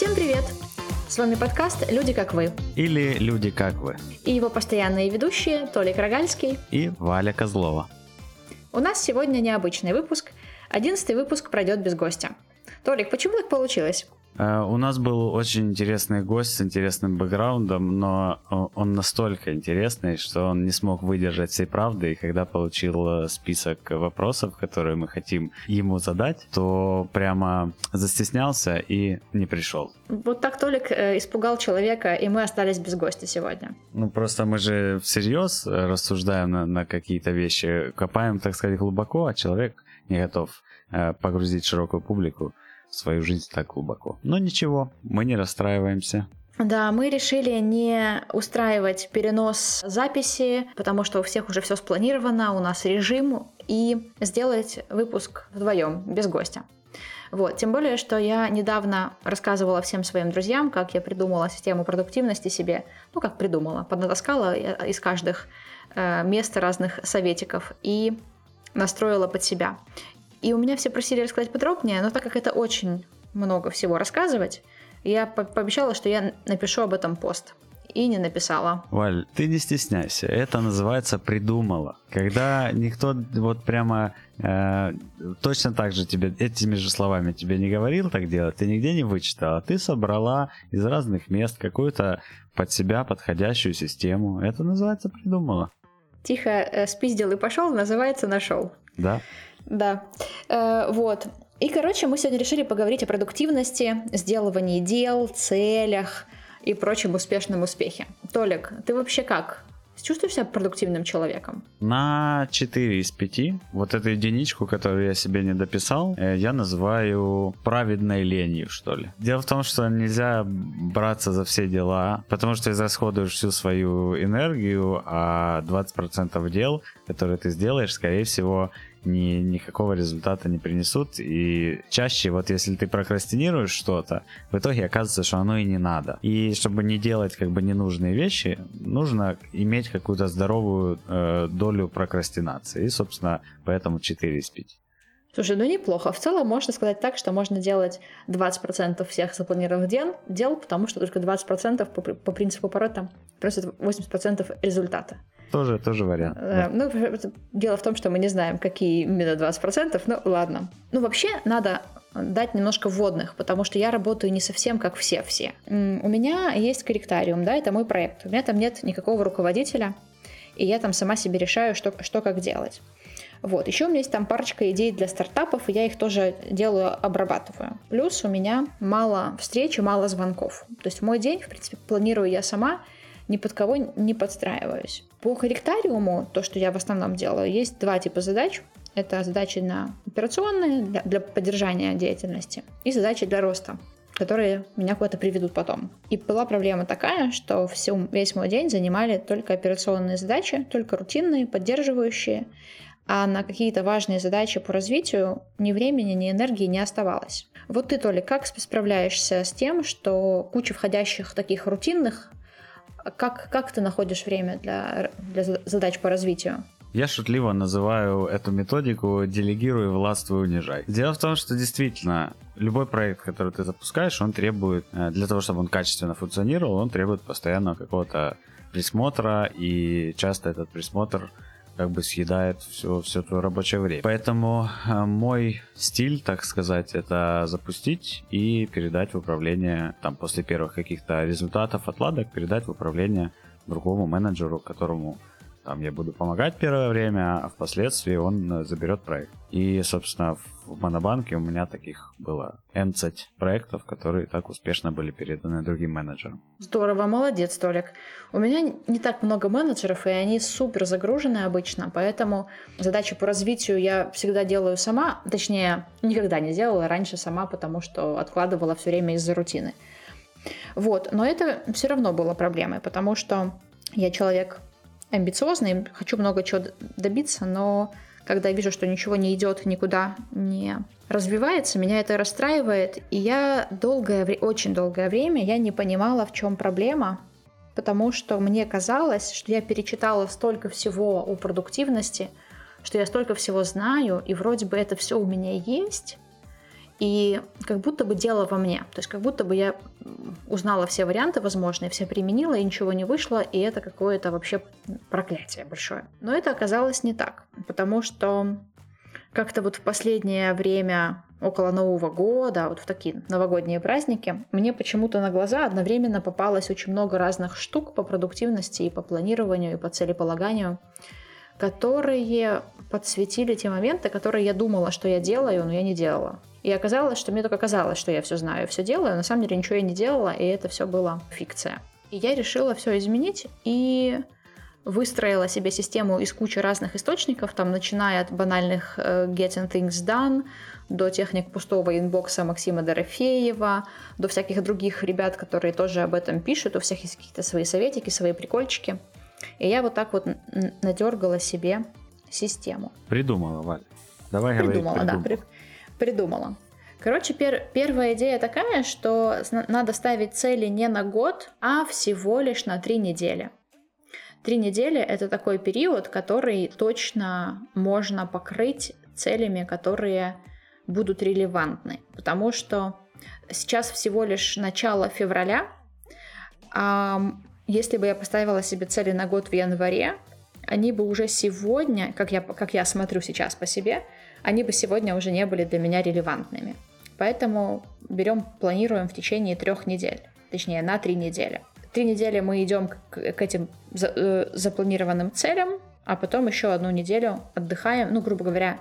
Всем привет! С вами подкаст «Люди как вы» Или «Люди как вы» и его постоянные ведущие Толик Рогальский и Валя Козлова. У нас сегодня необычный выпуск. Одиннадцатый выпуск пройдет без гостя. Толик, почему так получилось? Э, у нас был очень интересный гость с интересным бэкграундом, но он настолько интересный, что он не смог выдержать всей правды, и когда получил э, список вопросов, которые мы хотим ему задать, то прямо застеснялся и не пришел. Вот так Толик э, испугал человека, и мы остались без гостя сегодня. Ну, просто мы же всерьез рассуждаем на, на какие-то вещи, копаем, так сказать, глубоко, а человек не готов погрузить широкую публику свою жизнь так глубоко. Но ничего, мы не расстраиваемся. Да, мы решили не устраивать перенос записи, потому что у всех уже все спланировано, у нас режим, и сделать выпуск вдвоем, без гостя. Вот. Тем более, что я недавно рассказывала всем своим друзьям, как я придумала систему продуктивности себе. Ну, как придумала, поднатаскала из каждых э, мест разных советиков и настроила под себя. И у меня все просили рассказать подробнее, но так как это очень много всего рассказывать, я по пообещала, что я напишу об этом пост. И не написала. Валь, ты не стесняйся. Это называется придумала. Когда никто вот прямо э, точно так же тебе этими же словами тебе не говорил так делать, ты нигде не вычитала. Ты собрала из разных мест какую-то под себя подходящую систему. Это называется придумала. Тихо э, спиздил и пошел, называется нашел. Да. Да. Э, вот. И, короче, мы сегодня решили поговорить о продуктивности, сделывании дел, целях и прочем успешном успехе. Толик, ты вообще как? Чувствуешь себя продуктивным человеком? На 4 из 5. Вот эту единичку, которую я себе не дописал, э, я называю праведной ленью, что ли. Дело в том, что нельзя браться за все дела, потому что израсходуешь всю свою энергию, а 20% дел, которые ты сделаешь, скорее всего, ни, никакого результата не принесут. И чаще, вот если ты прокрастинируешь что-то, в итоге оказывается, что оно и не надо. И чтобы не делать как бы ненужные вещи, нужно иметь какую-то здоровую э, долю прокрастинации. И, собственно, поэтому 4 из 5. Слушай, ну неплохо. В целом можно сказать так, что можно делать 20% всех запланированных дел, дел потому что только 20% по, по принципу Паретта приносит 80% результата. Тоже, тоже вариант. Да. Ну, дело в том, что мы не знаем, какие именно 20%, ну ладно. Ну, вообще надо дать немножко вводных, потому что я работаю не совсем как все-все. У меня есть корректариум, да, это мой проект. У меня там нет никакого руководителя, и я там сама себе решаю, что, что как делать. Вот, еще у меня есть там парочка идей для стартапов, и я их тоже делаю, обрабатываю. Плюс у меня мало встреч и мало звонков. То есть мой день, в принципе, планирую я сама, ни под кого не подстраиваюсь. По корректариуму, то, что я в основном делаю, есть два типа задач. Это задачи на операционные, для, для поддержания деятельности, и задачи для роста которые меня куда-то приведут потом. И была проблема такая, что всю, весь мой день занимали только операционные задачи, только рутинные, поддерживающие, а на какие-то важные задачи по развитию ни времени, ни энергии не оставалось. Вот ты, Толя, как справляешься с тем, что куча входящих таких рутинных как, как ты находишь время для, для задач по развитию? Я шутливо называю эту методику «делегируй, властвуй, унижай». Дело в том, что действительно любой проект, который ты запускаешь, он требует, э, для того, чтобы он качественно функционировал, он требует постоянного какого-то присмотра, и часто этот присмотр как бы съедает все, все твое рабочее время. Поэтому э, мой стиль, так сказать, это запустить и передать в управление, там, после первых каких-то результатов, отладок, передать в управление другому менеджеру, которому там я буду помогать первое время, а впоследствии он э, заберет проект. И, собственно, в Монобанке у меня таких было 11 проектов, которые так успешно были переданы другим менеджерам. Здорово, молодец, Толик. У меня не так много менеджеров, и они супер загружены обычно, поэтому задачи по развитию я всегда делаю сама, точнее, никогда не делала раньше сама, потому что откладывала все время из-за рутины. Вот, но это все равно было проблемой, потому что я человек амбициозный, хочу много чего добиться, но когда я вижу, что ничего не идет, никуда не развивается, меня это расстраивает, и я долгое, очень долгое время я не понимала, в чем проблема, потому что мне казалось, что я перечитала столько всего о продуктивности, что я столько всего знаю, и вроде бы это все у меня есть, и как будто бы дело во мне. То есть как будто бы я узнала все варианты возможные, все применила, и ничего не вышло, и это какое-то вообще проклятие большое. Но это оказалось не так, потому что как-то вот в последнее время около Нового года, вот в такие новогодние праздники, мне почему-то на глаза одновременно попалось очень много разных штук по продуктивности и по планированию, и по целеполаганию, которые подсветили те моменты, которые я думала, что я делаю, но я не делала. И оказалось, что мне только казалось, что я все знаю, все делаю, на самом деле ничего я не делала, и это все было фикция. И я решила все изменить и выстроила себе систему из кучи разных источников, там, начиная от банальных uh, Getting Things Done, до техник пустого инбокса Максима Дорофеева, до всяких других ребят, которые тоже об этом пишут, у всех есть какие-то свои советики, свои прикольчики. И я вот так вот надергала себе систему. Придумала, Валя. Давай придумала, говорить. Придумала, да, при, придумала. Короче, пер, первая идея такая, что надо ставить цели не на год, а всего лишь на три недели. Три недели это такой период, который точно можно покрыть целями, которые будут релевантны. Потому что сейчас всего лишь начало февраля, а если бы я поставила себе цели на год в январе, они бы уже сегодня, как я, как я смотрю сейчас по себе, они бы сегодня уже не были для меня релевантными. Поэтому берем, планируем в течение трех недель, точнее на три недели. Три недели мы идем к, к этим за, э, запланированным целям, а потом еще одну неделю отдыхаем, ну, грубо говоря,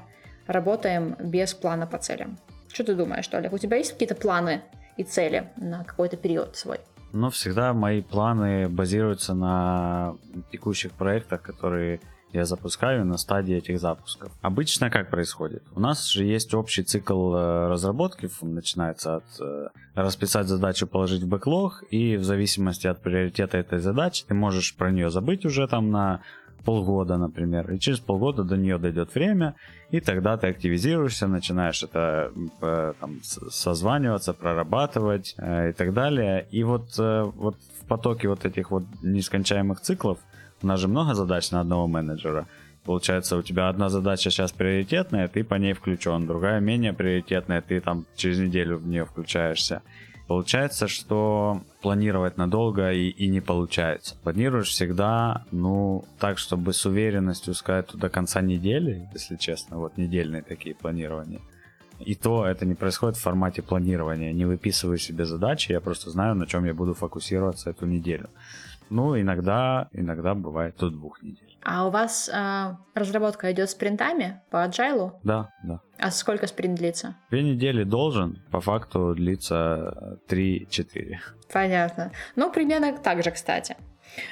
работаем без плана по целям. Что ты думаешь, Олег? У тебя есть какие-то планы и цели на какой-то период свой? Ну, всегда мои планы базируются на текущих проектах, которые я запускаю на стадии этих запусков. Обычно как происходит? У нас же есть общий цикл э, разработки, начинается от э, расписать задачу, положить в бэклог, и в зависимости от приоритета этой задачи ты можешь про нее забыть уже там на полгода, например, и через полгода до нее дойдет время, и тогда ты активизируешься, начинаешь это э, там, созваниваться, прорабатывать э, и так далее. И вот, э, вот в потоке вот этих вот нескончаемых циклов, у нас же много задач на одного менеджера, Получается, у тебя одна задача сейчас приоритетная, ты по ней включен, другая менее приоритетная, ты там через неделю в нее включаешься. Получается, что планировать надолго и, и не получается. Планируешь всегда, ну, так, чтобы с уверенностью сказать до конца недели, если честно, вот недельные такие планирования. И то это не происходит в формате планирования. Не выписываю себе задачи, я просто знаю, на чем я буду фокусироваться эту неделю. Ну, иногда, иногда бывает до двух недель. А у вас э, разработка идет спринтами по agile? Да, да. А сколько спринт длится? Две недели должен, по факту длится 3-4. Понятно. Ну, примерно так же, кстати.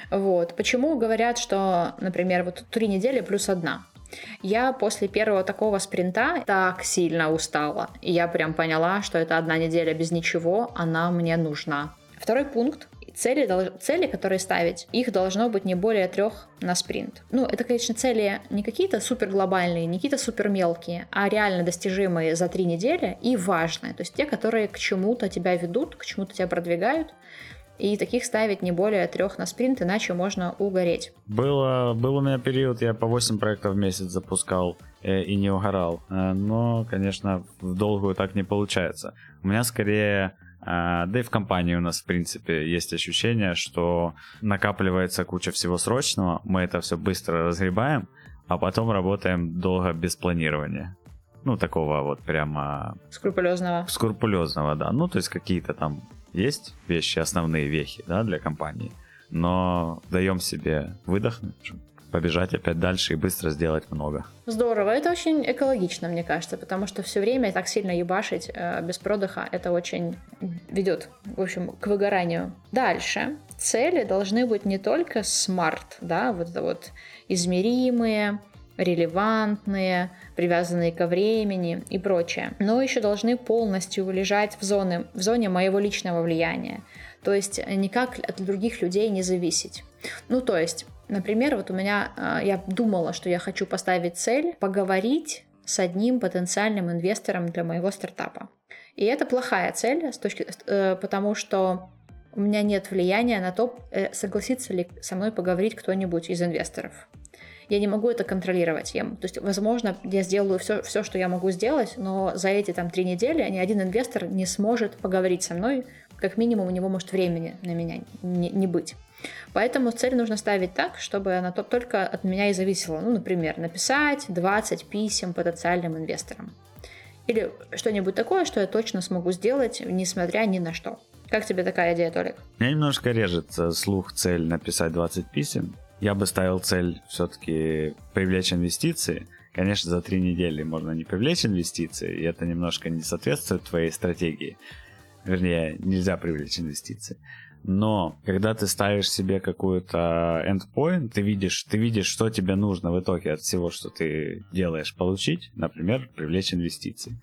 Вот. Почему говорят, что, например, вот три недели плюс одна? Я после первого такого спринта так сильно устала. И я прям поняла, что это одна неделя без ничего, она мне нужна. Второй пункт цели, цели, которые ставить, их должно быть не более трех на спринт. Ну, это, конечно, цели не какие-то супер глобальные, не какие-то супер мелкие, а реально достижимые за три недели и важные. То есть те, которые к чему-то тебя ведут, к чему-то тебя продвигают. И таких ставить не более трех на спринт, иначе можно угореть. Было, был у меня период, я по 8 проектов в месяц запускал э, и не угорал. Э, но, конечно, в долгую так не получается. У меня скорее да и в компании у нас, в принципе, есть ощущение, что накапливается куча всего срочного, мы это все быстро разгребаем, а потом работаем долго без планирования. Ну, такого вот прямо... Скрупулезного. Скрупулезного, да. Ну, то есть какие-то там есть вещи, основные вехи, да, для компании. Но даем себе выдохнуть, побежать опять дальше и быстро сделать много. Здорово, это очень экологично, мне кажется, потому что все время так сильно ебашить э, без продыха, это очень ведет, в общем, к выгоранию. Дальше. Цели должны быть не только смарт, да, вот это вот измеримые, релевантные, привязанные ко времени и прочее, но еще должны полностью лежать в зоне, в зоне моего личного влияния. То есть никак от других людей не зависеть. Ну, то есть Например, вот у меня, а, я думала, что я хочу поставить цель поговорить с одним потенциальным инвестором для моего стартапа. И это плохая цель, с точки, э, потому что у меня нет влияния на то, э, согласится ли со мной поговорить кто-нибудь из инвесторов. я не могу это контролировать. Я, то есть, возможно, я сделаю все, все, что я могу сделать, но за эти там три недели ни один инвестор не сможет поговорить со мной, как минимум у него может времени на меня не, не быть. Поэтому цель нужно ставить так, чтобы она только от меня и зависела. Ну, например, написать 20 писем потенциальным инвесторам. Или что-нибудь такое, что я точно смогу сделать, несмотря ни на что. Как тебе такая идея, Толик? Меня немножко режет слух цель написать 20 писем. Я бы ставил цель все-таки привлечь инвестиции. Конечно, за три недели можно не привлечь инвестиции, и это немножко не соответствует твоей стратегии. Вернее, нельзя привлечь инвестиции. Но когда ты ставишь себе какую-то endpoint, ты видишь, ты видишь, что тебе нужно в итоге от всего, что ты делаешь, получить, например, привлечь инвестиции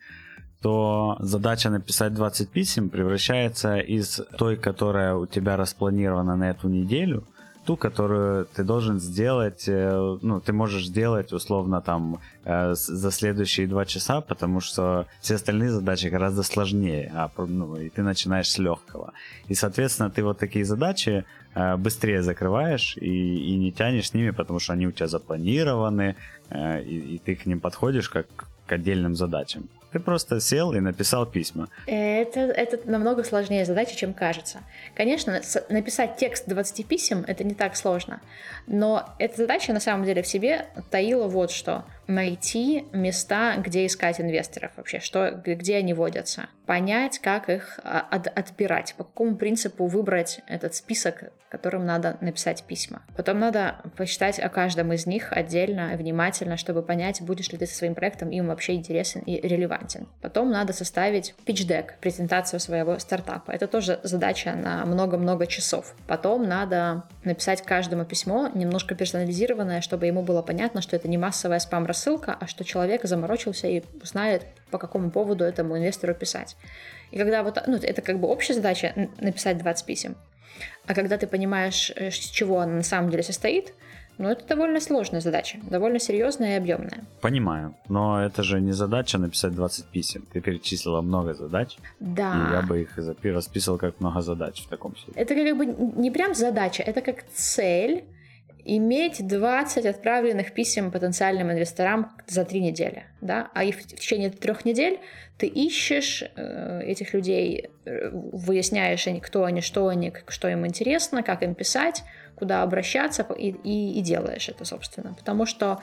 то задача написать 20 писем превращается из той, которая у тебя распланирована на эту неделю, ту, которую ты должен сделать, э, ну, ты можешь сделать условно там э, за следующие два часа, потому что все остальные задачи гораздо сложнее, а, ну, и ты начинаешь с легкого. И, соответственно, ты вот такие задачи э, быстрее закрываешь и, и не тянешь с ними, потому что они у тебя запланированы, и, и ты к ним подходишь как к отдельным задачам. Ты просто сел и написал письма. Это, это намного сложнее задача, чем кажется. Конечно, написать текст 20 писем это не так сложно, но эта задача на самом деле в себе таила вот что найти места, где искать инвесторов вообще, что, где они водятся, понять, как их а, от, отбирать, по какому принципу выбрать этот список, которым надо написать письма. Потом надо посчитать о каждом из них отдельно, внимательно, чтобы понять, будешь ли ты со своим проектом им вообще интересен и релевантен. Потом надо составить pitch-deck, презентацию своего стартапа. Это тоже задача на много-много часов. Потом надо написать каждому письмо немножко персонализированное, чтобы ему было понятно, что это не массовая спам рассылка, а что человек заморочился и знает, по какому поводу этому инвестору писать. И когда вот, ну, это как бы общая задача написать 20 писем, а когда ты понимаешь, э, с чего она на самом деле состоит, ну, это довольно сложная задача, довольно серьезная и объемная. Понимаю, но это же не задача написать 20 писем. Ты перечислила много задач. Да. И я бы их расписывал как много задач в таком случае. Это как бы не прям задача, это как цель, иметь 20 отправленных писем потенциальным инвесторам за три недели, да, а и в течение трех недель ты ищешь э, этих людей, э, выясняешь, кто они, что они, что им интересно, как им писать, куда обращаться, и, и, и делаешь это, собственно, потому что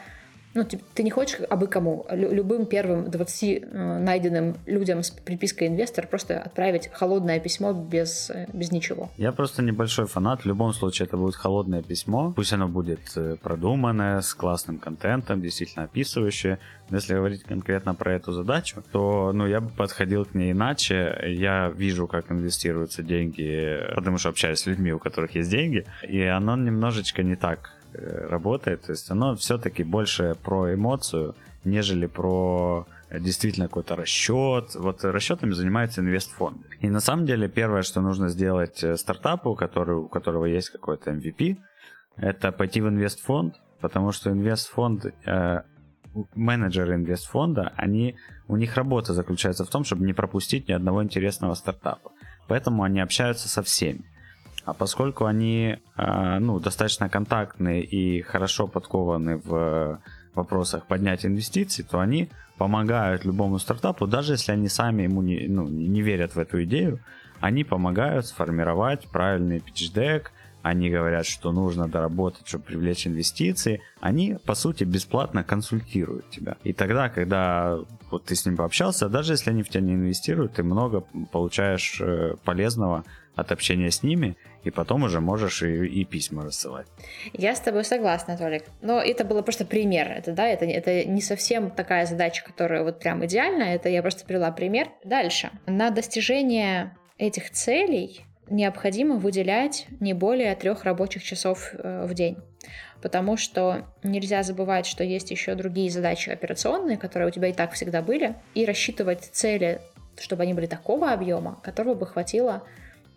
ну, ты, ты не хочешь абы кому, любым первым 20 э, найденным людям с припиской инвестор просто отправить холодное письмо без, э, без ничего. Я просто небольшой фанат. В любом случае это будет холодное письмо. Пусть оно будет э, продуманное, с классным контентом, действительно описывающее. Но если говорить конкретно про эту задачу, то ну, я бы подходил к ней иначе. Я вижу, как инвестируются деньги, потому что общаюсь с людьми, у которых есть деньги. И оно немножечко не так работает. То есть оно все-таки больше про эмоцию, нежели про действительно какой-то расчет. Вот расчетами занимается инвестфонд. И на самом деле первое, что нужно сделать э, стартапу, который, у которого есть какой-то MVP, это пойти в инвестфонд, потому что инвестфонд, э, менеджеры инвестфонда, они, у них работа заключается в том, чтобы не пропустить ни одного интересного стартапа. Поэтому они общаются со всеми. А поскольку они э, ну, достаточно контактны и хорошо подкованы в вопросах поднятия инвестиций, то они помогают любому стартапу, даже если они сами ему не, ну, не верят в эту идею, они помогают сформировать правильный pitch-deck, они говорят, что нужно доработать, чтобы привлечь инвестиции, они, по сути, бесплатно консультируют тебя. И тогда, когда вот ты с ним пообщался, даже если они в тебя не инвестируют, ты много получаешь э, полезного от общения с ними, и потом уже можешь и, и письма рассылать. Я с тобой согласна, Толик. Но это было просто пример. Это, да, это, это не совсем такая задача, которая вот прям идеальная. Это я просто привела пример. Дальше. На достижение этих целей необходимо выделять не более трех рабочих часов э, в день. Потому что нельзя забывать, что есть еще другие задачи операционные, которые у тебя и так всегда были, и рассчитывать цели, чтобы они были такого объема, которого бы хватило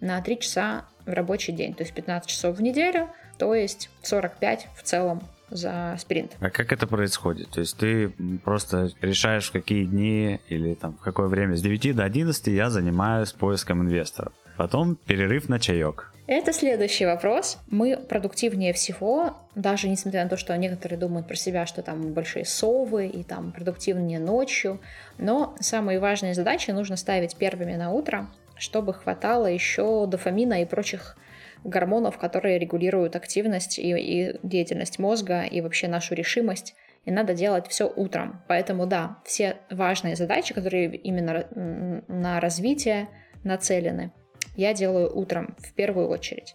на 3 часа в рабочий день, то есть 15 часов в неделю, то есть 45 в целом за спринт. А как это происходит? То есть ты просто решаешь, в какие дни или там в какое время с 9 до 11 я занимаюсь поиском инвесторов. Потом перерыв на чаек. Это следующий вопрос. Мы продуктивнее всего, даже несмотря на то, что некоторые думают про себя, что там большие совы и там продуктивнее ночью. Но самые важные задачи нужно ставить первыми на утро, чтобы хватало еще дофамина и прочих гормонов, которые регулируют активность и, и деятельность мозга и вообще нашу решимость. И надо делать все утром. Поэтому да, все важные задачи, которые именно на развитие нацелены, я делаю утром в первую очередь.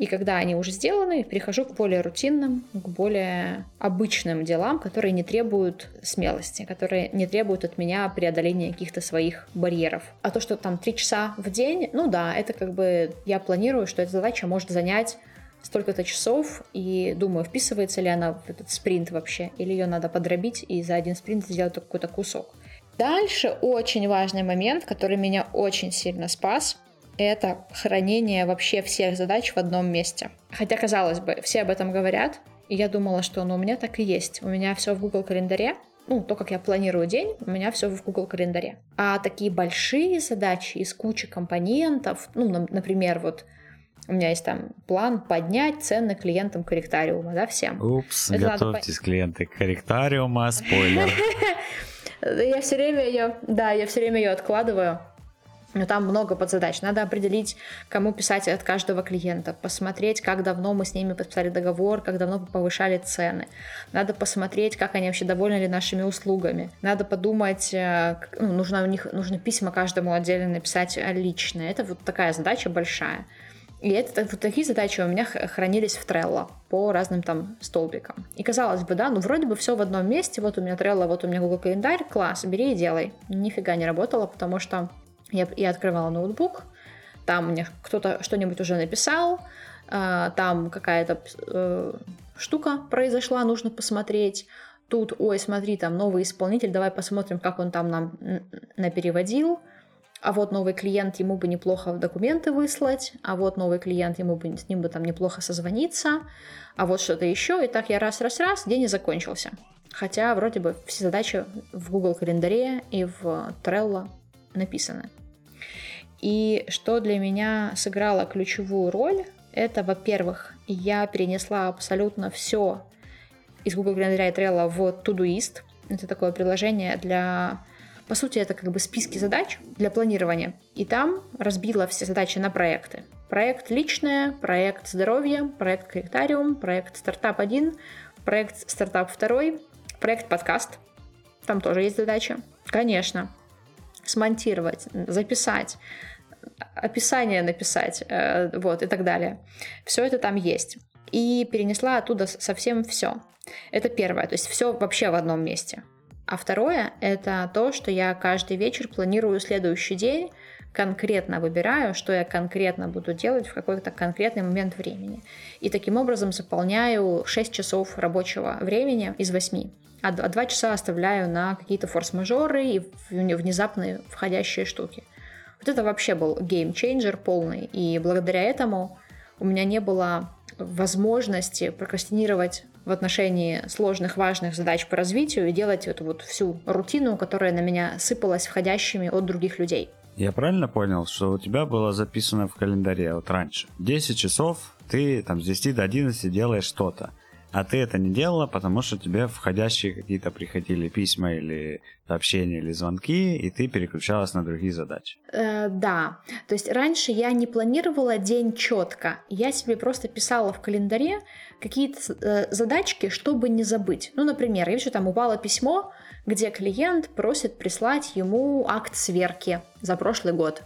И когда они уже сделаны, перехожу к более рутинным, к более обычным делам, которые не требуют смелости, которые не требуют от меня преодоления каких-то своих барьеров. А то, что там три часа в день, ну да, это как бы я планирую, что эта задача может занять столько-то часов, и думаю, вписывается ли она в этот спринт вообще, или ее надо подробить и за один спринт сделать какой-то кусок. Дальше очень важный момент, который меня очень сильно спас — это хранение вообще всех задач в одном месте. Хотя, казалось бы, все об этом говорят, и я думала, что ну, у меня так и есть. У меня все в Google календаре, ну, то, как я планирую день, у меня все в Google календаре. А такие большие задачи из кучи компонентов, ну, например, вот у меня есть там план поднять цены клиентам корректариума, да, всем. Упс, Это готовьтесь, надо... клиенты корректариума, спойлер. Я все время ее, да, я все время ее откладываю. Но там много подзадач. Надо определить, кому писать от каждого клиента, посмотреть, как давно мы с ними подписали договор, как давно повышали цены. Надо посмотреть, как они вообще довольны ли нашими услугами. Надо подумать, э, ну, нужно у них нужно письма каждому отдельно написать лично. Это вот такая задача большая. И это вот такие задачи у меня хранились в Trello по разным там столбикам. И казалось бы, да, ну вроде бы все в одном месте, вот у меня Trello, вот у меня Google календарь, класс, бери и делай. Нифига не работало, потому что я, я открывала ноутбук, там мне кто-то что-нибудь уже написал, э, там какая-то э, штука произошла, нужно посмотреть. Тут, ой, смотри, там новый исполнитель, давай посмотрим, как он там нам напереводил. А вот новый клиент, ему бы неплохо документы выслать, а вот новый клиент, ему бы с ним бы там неплохо созвониться, а вот что-то еще. И так я раз-раз-раз, день и закончился. Хотя вроде бы все задачи в Google календаре и в Trello написаны. И что для меня сыграло ключевую роль, это, во-первых, я перенесла абсолютно все из Google календаря и Trello в Todoist. Это такое приложение для... По сути, это как бы списки задач для планирования. И там разбила все задачи на проекты. Проект личное, проект здоровье, проект корректариум, проект стартап 1, проект стартап 2, проект подкаст. Там тоже есть задача. Конечно. Смонтировать, записать, описание написать, э, вот, и так далее. Все это там есть. И перенесла оттуда совсем все. Это первое, то есть все вообще в одном месте. А второе — это то, что я каждый вечер планирую следующий день, конкретно выбираю, что я конкретно буду делать в какой-то конкретный момент времени. И таким образом заполняю 6 часов рабочего времени из 8. А 2 часа оставляю на какие-то форс-мажоры и внезапные входящие штуки. Вот это вообще был геймчейнджер полный. И благодаря этому у меня не было возможности прокрастинировать в отношении сложных, важных задач по развитию и делать эту вот всю рутину, которая на меня сыпалась входящими от других людей. Я правильно понял, что у тебя было записано в календаре вот раньше? 10 часов ты там с 10 до 11 делаешь что-то. А ты это не делала, потому что тебе входящие какие-то приходили письма или сообщения или звонки, и ты переключалась на другие задачи. Э, да, то есть раньше я не планировала день четко, я себе просто писала в календаре какие-то э, задачки, чтобы не забыть. Ну, например, я вижу, там упало письмо, где клиент просит прислать ему акт сверки за прошлый год.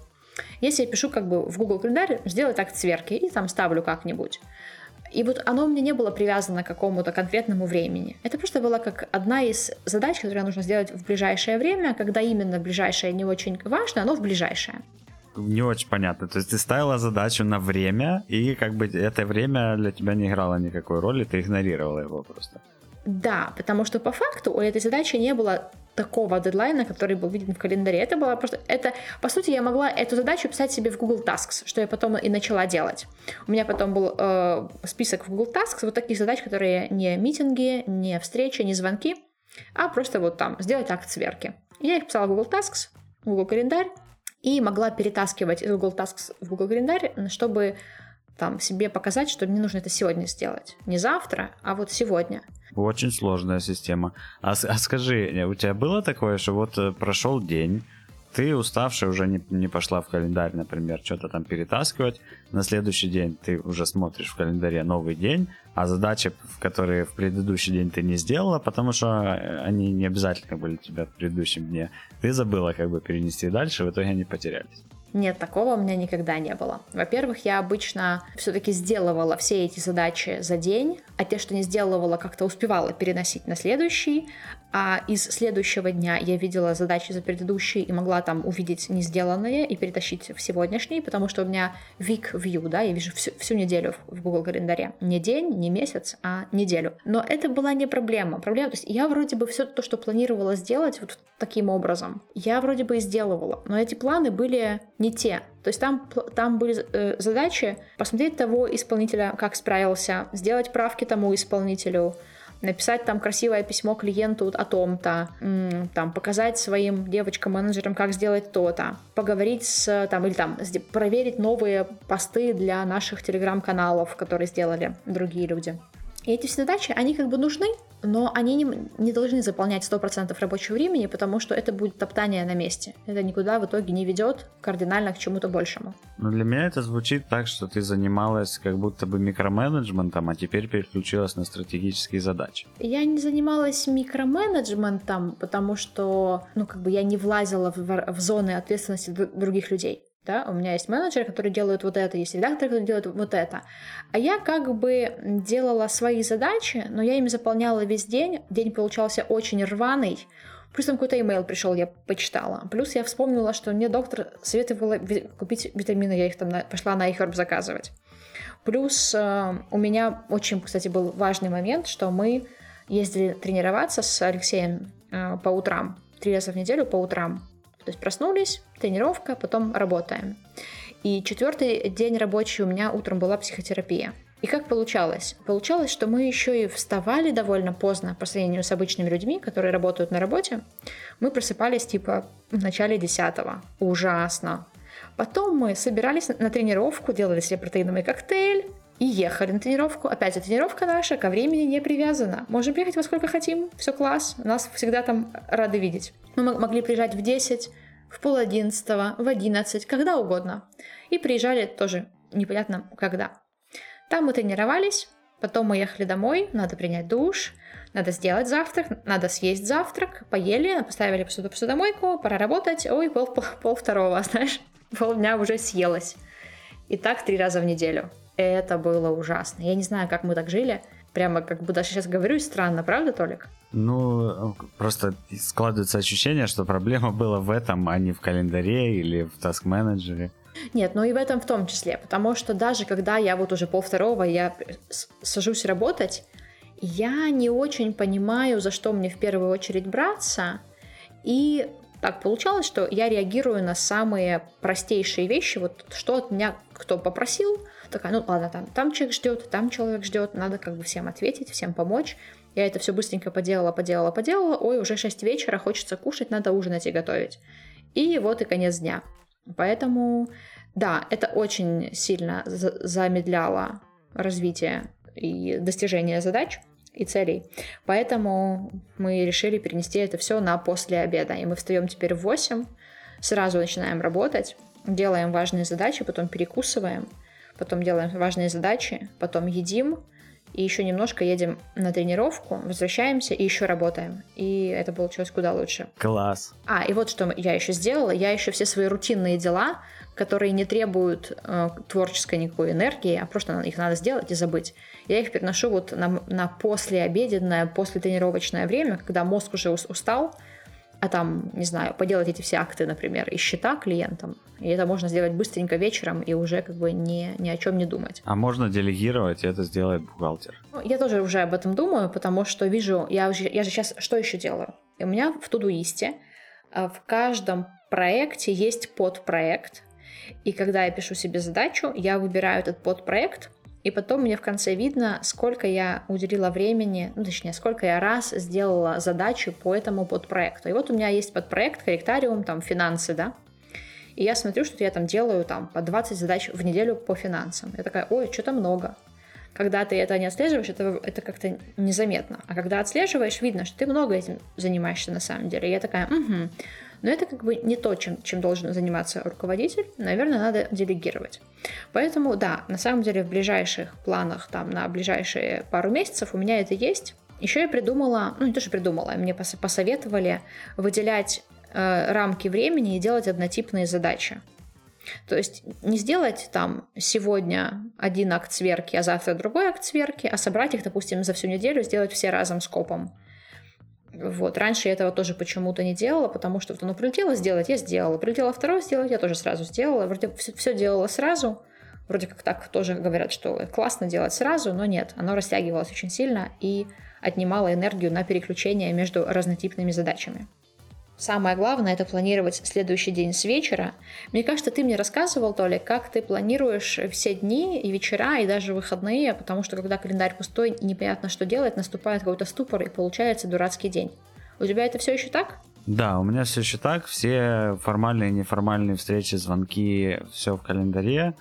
Если я пишу как бы в Google календарь, сделать акт сверки и там ставлю как-нибудь. И вот оно у меня не было привязано к какому-то конкретному времени. Это просто была как одна из задач, которые нужно сделать в ближайшее время, когда именно ближайшее не очень важно, оно в ближайшее. Не очень понятно. То есть ты ставила задачу на время, и как бы это время для тебя не играло никакой роли, ты игнорировала его просто. Да, потому что по факту у этой задачи не было такого дедлайна, который был виден в календаре. Это было просто... Это, по сути, я могла эту задачу писать себе в Google Tasks, что я потом и начала делать. У меня потом был э, список в Google Tasks вот таких задач, которые не митинги, не встречи, не звонки, а просто вот там сделать акт сверки. Я их писала в Google Tasks, в Google календарь, и могла перетаскивать из Google Tasks в Google календарь, чтобы там себе показать, что мне нужно это сегодня сделать. Не завтра, а вот сегодня. Очень сложная система. А, а скажи, у тебя было такое, что вот э, прошел день, ты уставшая уже не, не пошла в календарь, например, что-то там перетаскивать. На следующий день ты уже смотришь в календаре новый день, а задачи, которые в предыдущий день ты не сделала, потому что э, они не обязательно были у тебя в предыдущем дне, ты забыла как бы перенести дальше, в итоге они потерялись. Нет, такого у меня никогда не было. Во-первых, я обычно все-таки сделывала все эти задачи за день, а те, что не сделывала, как-то успевала переносить на следующий, а из следующего дня я видела задачи за предыдущий и могла там увидеть не сделанные и перетащить в сегодняшний, потому что у меня week view, да, я вижу всю, всю неделю в Google календаре. Не день, не месяц, а неделю. Но это была не проблема. Проблема, то есть я вроде бы все то, что планировала сделать вот таким образом, я вроде бы и сделывала, но эти планы были не те. То есть там, там были э, задачи посмотреть того исполнителя, как справился, сделать правки тому исполнителю, написать там красивое письмо клиенту о том-то, там показать своим девочкам-менеджерам, как сделать то-то, поговорить с там или там проверить новые посты для наших телеграм-каналов, которые сделали другие люди. И эти все задачи, они как бы нужны, но они не, не должны заполнять 100% рабочего времени, потому что это будет топтание на месте. Это никуда в итоге не ведет кардинально к чему-то большему. Но для меня это звучит так, что ты занималась как будто бы микроменеджментом, а теперь переключилась на стратегические задачи. Я не занималась микроменеджментом, потому что, ну, как бы я не влазила в, в зоны ответственности других людей да, у меня есть менеджеры, которые делают вот это, есть редакторы, которые делают вот это. А я как бы делала свои задачи, но я ими заполняла весь день, день получался очень рваный, Плюс там какой-то имейл пришел, я почитала. Плюс я вспомнила, что мне доктор советовала купить витамины, я их там на, пошла на iHerb заказывать. Плюс э, у меня очень, кстати, был важный момент, что мы ездили тренироваться с Алексеем э, по утрам, три раза в неделю по утрам. То есть проснулись, тренировка, потом работаем. И четвертый день рабочий у меня утром была психотерапия. И как получалось? Получалось, что мы еще и вставали довольно поздно по сравнению с обычными людьми, которые работают на работе. Мы просыпались типа в начале десятого. Ужасно. Потом мы собирались на тренировку, делали себе протеиновый коктейль, и ехали на тренировку. Опять же, тренировка наша ко времени не привязана. Можем приехать во сколько хотим, все класс, нас всегда там рады видеть. Мы могли приезжать в 10, в пол одиннадцатого, в 11, когда угодно. И приезжали тоже непонятно когда. Там мы тренировались, потом мы ехали домой, надо принять душ, надо сделать завтрак, надо съесть завтрак, поели, поставили посуду посудомойку, пора работать, ой, пол, пол, пол второго, знаешь, полдня уже съелось. И так три раза в неделю. Это было ужасно. Я не знаю, как мы так жили. Прямо как бы даже сейчас говорю, странно, правда, Толик? Ну, просто складывается ощущение, что проблема была в этом, а не в календаре или в таск-менеджере. Нет, ну и в этом в том числе, потому что даже когда я вот уже пол второго, я сажусь работать, я не очень понимаю, за что мне в первую очередь браться, и так получалось, что я реагирую на самые простейшие вещи, вот что от меня кто попросил, такая, ну ладно, там, там человек ждет, там человек ждет, надо как бы всем ответить, всем помочь. Я это все быстренько поделала, поделала, поделала, ой, уже 6 вечера, хочется кушать, надо ужинать и готовить. И вот и конец дня. Поэтому, да, это очень сильно замедляло развитие и достижение задач и целей. Поэтому мы решили перенести это все на после обеда. И мы встаем теперь в 8, сразу начинаем работать, делаем важные задачи, потом перекусываем – потом делаем важные задачи, потом едим, и еще немножко едем на тренировку, возвращаемся и еще работаем. И это получилось куда лучше. Класс. А, и вот что я еще сделала. Я еще все свои рутинные дела, которые не требуют э, творческой никакой энергии, а просто их надо сделать и забыть. Я их переношу вот на, на послеобеденное, послетренировочное время, когда мозг уже устал, а там, не знаю, поделать эти все акты, например, и счета клиентам. И это можно сделать быстренько вечером и уже как бы ни, ни о чем не думать. А можно делегировать, и это сделает бухгалтер. Ну, я тоже уже об этом думаю, потому что вижу, я, уже, я же сейчас что еще делаю? И у меня в Тудуисте а, в каждом проекте есть подпроект. И когда я пишу себе задачу, я выбираю этот подпроект, и потом мне в конце видно, сколько я уделила времени, ну, точнее, сколько я раз сделала задачу по этому подпроекту. И вот у меня есть подпроект, корректариум, там, финансы, да. И я смотрю, что я там делаю там по 20 задач в неделю по финансам. Я такая, ой, что-то много. Когда ты это не отслеживаешь, это, это как-то незаметно. А когда отслеживаешь, видно, что ты много этим занимаешься на самом деле. И я такая, угу. Но это как бы не то, чем, чем должен заниматься руководитель. Наверное, надо делегировать. Поэтому, да, на самом деле в ближайших планах, там, на ближайшие пару месяцев у меня это есть. Еще я придумала, ну не то, что придумала, мне посоветовали выделять э, рамки времени и делать однотипные задачи. То есть не сделать там сегодня один акт сверки, а завтра другой акт сверки, а собрать их, допустим, за всю неделю, сделать все разом скопом. Вот. Раньше я этого тоже почему-то не делала, потому что ну, прилетело сделать, я сделала. Прилетело второе сделать, я тоже сразу сделала. Вроде все, все делала сразу. Вроде как так тоже говорят, что классно делать сразу, но нет. Оно растягивалось очень сильно и отнимало энергию на переключение между разнотипными задачами. Самое главное это планировать следующий день с вечера. Мне кажется, ты мне рассказывал, Толя, как ты планируешь все дни и вечера, и даже выходные, потому что когда календарь пустой и непонятно, что делать, наступает какой-то ступор и получается дурацкий день. У тебя это все еще так? Да, у меня все еще так. Все формальные и неформальные встречи, звонки, все в календаре.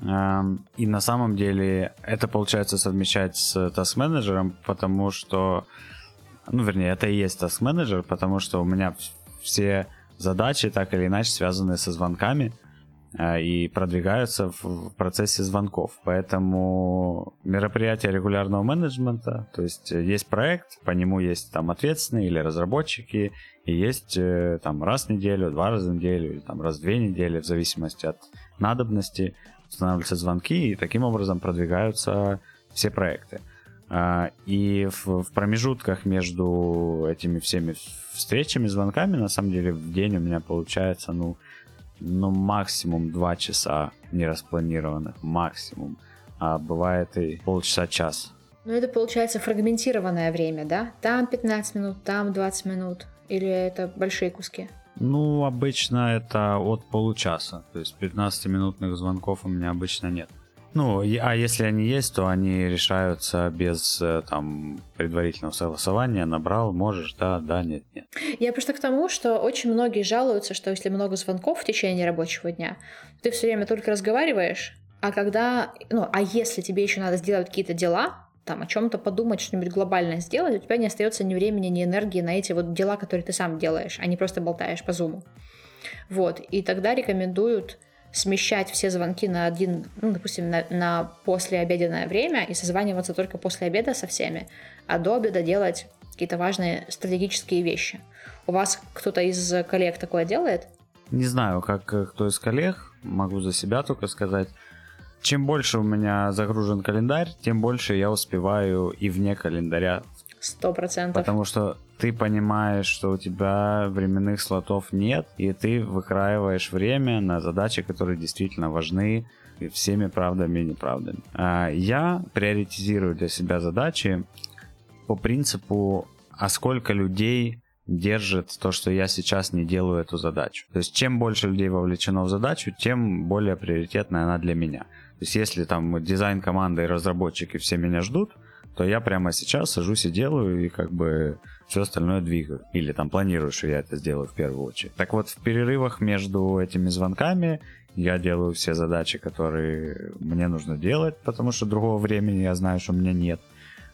Эм, и на самом деле это получается совмещать с task-менеджером, потому что ну, вернее, это и есть task менеджер, потому что у меня все задачи так или иначе связаны со звонками э, и продвигаются в процессе звонков. Поэтому мероприятие регулярного менеджмента, то есть э, есть проект, по нему есть там ответственные или разработчики, и есть э, там раз в неделю, два раза в неделю, или там раз в две недели, в зависимости от надобности, устанавливаются звонки, и таким образом продвигаются все проекты. А, и в, в промежутках между этими всеми встречами, звонками, на самом деле, в день у меня получается, ну, ну максимум 2 часа нераспланированных, максимум. А бывает и полчаса-час. Ну, это получается фрагментированное время, да? Там 15 минут, там 20 минут. Или это большие куски? Ну, обычно это от получаса. То есть 15-минутных звонков у меня обычно нет. Ну, а если они есть, то они решаются без э, там предварительного согласования. Набрал, можешь, да, да, нет, нет. Я просто к тому, что очень многие жалуются, что если много звонков в течение рабочего дня, ты все время только разговариваешь, а когда, ну, а если тебе еще надо сделать какие-то дела, там о чем-то подумать, что-нибудь глобальное сделать, у тебя не остается ни времени, ни энергии на эти вот дела, которые ты сам делаешь, а не просто болтаешь по зуму. Вот, и тогда рекомендуют смещать все звонки на один, ну, допустим, на, на послеобеденное время и созваниваться только после обеда со всеми, а до обеда делать какие-то важные стратегические вещи. У вас кто-то из коллег такое делает? Не знаю, как кто из коллег, могу за себя только сказать. Чем больше у меня загружен календарь, тем больше я успеваю и вне календаря. Сто процентов. Потому что ты понимаешь, что у тебя временных слотов нет, и ты выкраиваешь время на задачи, которые действительно важны всеми правдами и неправдами. А я приоритизирую для себя задачи по принципу, а сколько людей держит то, что я сейчас не делаю эту задачу. То есть чем больше людей вовлечено в задачу, тем более приоритетная она для меня. То есть если там дизайн команды и разработчики все меня ждут, то я прямо сейчас сажусь и делаю, и как бы все остальное двигаю. Или там планирую, что я это сделаю в первую очередь. Так вот, в перерывах между этими звонками я делаю все задачи, которые мне нужно делать, потому что другого времени я знаю, что у меня нет.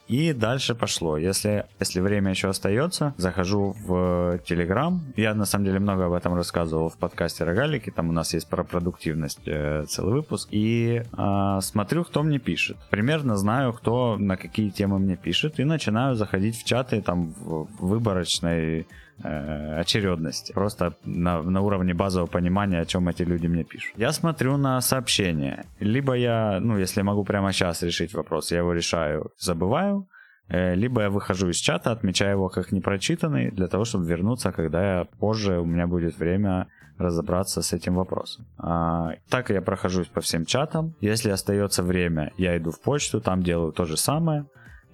И дальше пошло. Если, если время еще остается, захожу в Telegram. Я на самом деле много об этом рассказывал в подкасте Рогалики. Там у нас есть про продуктивность э, целый выпуск. И э, смотрю, кто мне пишет. Примерно знаю, кто на какие темы мне пишет. И начинаю заходить в чаты там в выборочной э, очередности. Просто на, на уровне базового понимания, о чем эти люди мне пишут. Я смотрю на сообщения. Либо я, ну, если могу прямо сейчас решить вопрос, я его решаю, забываю. Э, либо я выхожу из чата, отмечаю его как непрочитанный, для того, чтобы вернуться, когда я позже у меня будет время разобраться с этим вопросом. А, так я прохожусь по всем чатам. Если остается время, я иду в почту, там делаю то же самое.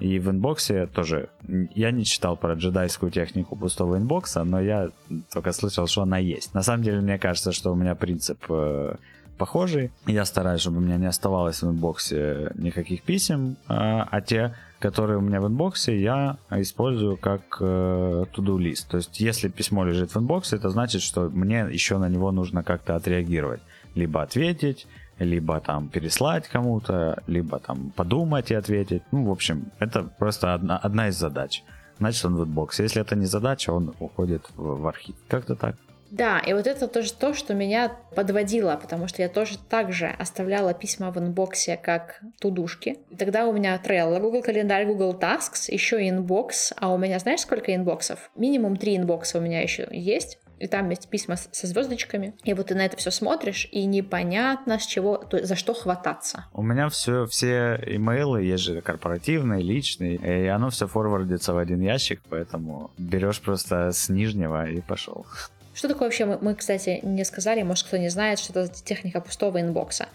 И в inbox е тоже, я не читал про джедайскую технику пустого inbox а, но я только слышал, что она есть. На самом деле, мне кажется, что у меня принцип э, похожий. Я стараюсь, чтобы у меня не оставалось в inbox е никаких писем, э, а те, который у меня в inbox е, я использую как э, to-do list. То есть, если письмо лежит в inbox е, это значит, что мне еще на него нужно как-то отреагировать. Либо ответить, либо там переслать кому-то, либо там подумать и ответить. Ну, в общем, это просто одна, одна из задач. Значит, он в inbox е. Если это не задача, он уходит в, в архив. Как-то так. Да, и вот это тоже то, что меня подводило, потому что я тоже также оставляла письма в inbox е как to-do шки. И тогда у меня Trello, Google календарь, Google Tasks, еще inbox, а у меня знаешь сколько inbox ов? Минимум три inbox а у меня еще есть и там есть письма со звездочками, и вот ты на это все смотришь, и непонятно с чего, то, за что хвататься. У меня все, все имейлы, есть же корпоративные, личные, и оно все форвардится в один ящик, поэтому берешь просто с нижнего и пошел. Что такое вообще, мы, мы, кстати, не сказали, может, кто не знает, что это техника пустого inbox а.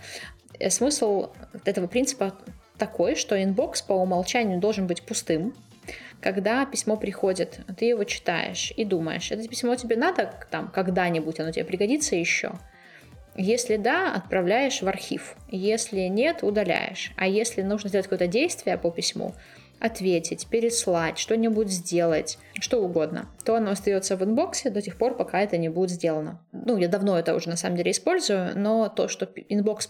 Э, смысл этого принципа такой, что inbox по умолчанию должен быть пустым, когда письмо приходит, ты его читаешь и думаешь, это письмо тебе надо там когда-нибудь, оно тебе пригодится еще. Если да, отправляешь в архив. Если нет, удаляешь. А если нужно сделать какое-то действие по письму, ответить, переслать, что-нибудь сделать, что угодно, то оно остается в inbox е до тех пор, пока это не будет сделано. Ну, я давно это уже на самом деле использую, но то, что inbox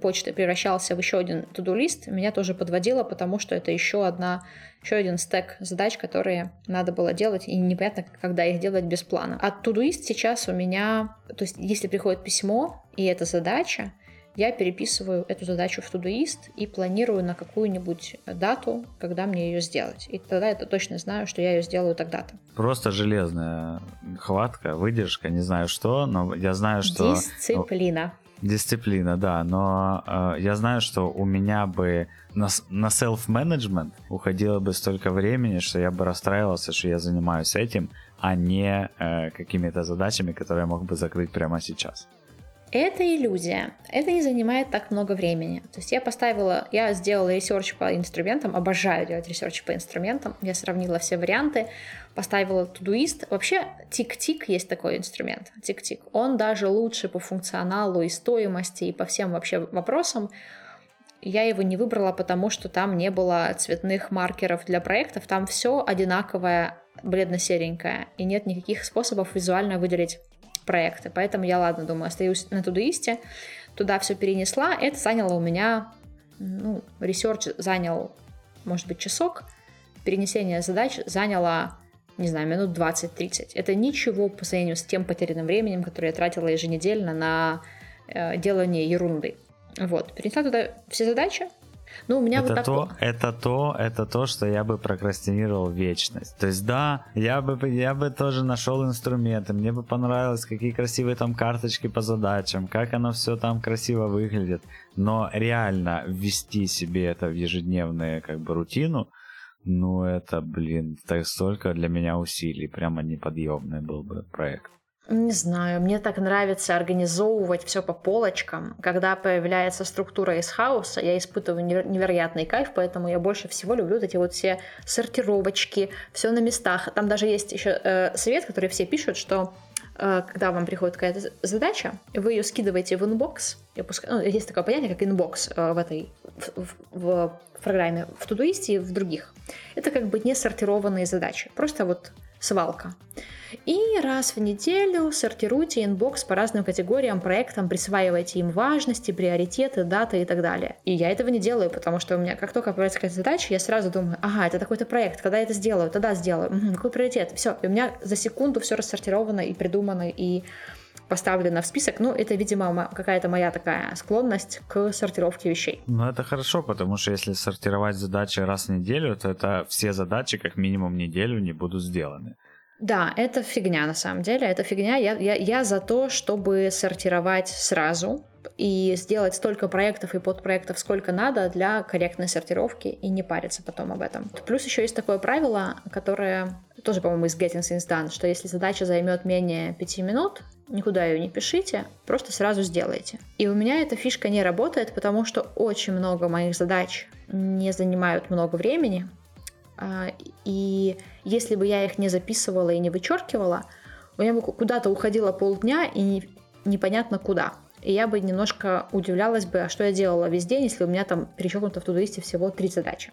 почты превращался в еще один to-do list, меня тоже подводило, потому что это еще одна еще один стек задач, которые надо было делать, и непонятно, когда их делать без плана. А Todoist сейчас у меня, то есть если приходит письмо, и это задача, я переписываю эту задачу в Todoist и планирую на какую-нибудь дату, когда мне ее сделать. И тогда я точно знаю, что я ее сделаю тогда-то. Просто железная хватка, выдержка, не знаю что, но я знаю, что... Дисциплина. Дисциплина, да, но э, я знаю, что у меня бы на, на self-management уходило бы столько времени, что я бы расстраивался, что я занимаюсь этим, а не э, какими-то задачами, которые я мог бы закрыть прямо сейчас. Это иллюзия. Это не занимает так много времени. То есть я поставила, я сделала research по инструментам, обожаю делать research по инструментам. Я сравнила все варианты, поставила Todoist. Вообще, TickTick есть такой инструмент, TickTick. Он даже лучше по функционалу и стоимости, и по всем вообще вопросам. Я его не выбрала, потому что там не было цветных маркеров для проектов. Там все одинаковое, бледно-серенькое, и нет никаких способов визуально выделить проекты. Поэтому я, ладно, думаю, остаюсь на Todoist е. Туда все перенесла. Это заняло у меня, ну, research занял, может быть, часок. Перенесение задач заняло, не знаю, минут 20-30. Это ничего по сравнению с тем потерянным временем, которое я тратила еженедельно на э, делание ерунды. Вот, перенесла туда все задачи, ну, у меня это вот так... то, это то, это то, что я бы прокрастинировал вечность. То есть, да, я бы, я бы тоже нашел инструменты, мне бы понравилось, какие красивые там карточки по задачам, как оно все там красиво выглядит. Но реально ввести себе это в ежедневную как бы рутину, ну это, блин, так столько для меня усилий, прямо неподъемный был бы проект. Не знаю, мне так нравится организовывать все по полочкам. Когда появляется структура из хаоса, я испытываю невероятный кайф, поэтому я больше всего люблю вот эти вот все сортировочки, все на местах. Там даже есть еще э, совет, который все пишут, что э, когда вам приходит какая-то задача, вы ее скидываете в inbox, ну, есть такое понятие, как inbox э, в этой в, в, в программе в Todoist е и в других. Это как бы не сортированные задачи, просто вот свалка. И раз в неделю сортируйте inbox по разным категориям, проектам, присваивайте им важности, приоритеты, даты и так далее. И я этого не делаю, потому что у меня как только появляется какая-то задача, я сразу думаю, ага, это такой-то проект, когда я это сделаю, тогда сделаю, угу, какой приоритет, все. И у меня за секунду все рассортировано и придумано, и поставлено в список. Ну, это, видимо, какая-то моя такая склонность к сортировке вещей. Ну, это хорошо, потому что если сортировать задачи раз в неделю, то это все задачи как минимум неделю не будут сделаны. Да, это фигня на самом деле, это фигня. Я, я, я за то, чтобы сортировать сразу и сделать столько проектов и подпроектов, сколько надо для корректной сортировки и не париться потом об этом. Плюс еще есть такое правило, которое тоже, по-моему, из Getting Things Done, что если задача займет менее 5 минут, никуда ее не пишите, просто сразу сделайте. И у меня эта фишка не работает, потому что очень много моих задач не занимают много времени, а, и если бы я их не записывала и не вычеркивала, у меня бы куда-то уходило полдня и не, непонятно куда. И я бы немножко удивлялась бы, а что я делала весь день, если у меня там перечеркнуто в тудуисте всего три задачи.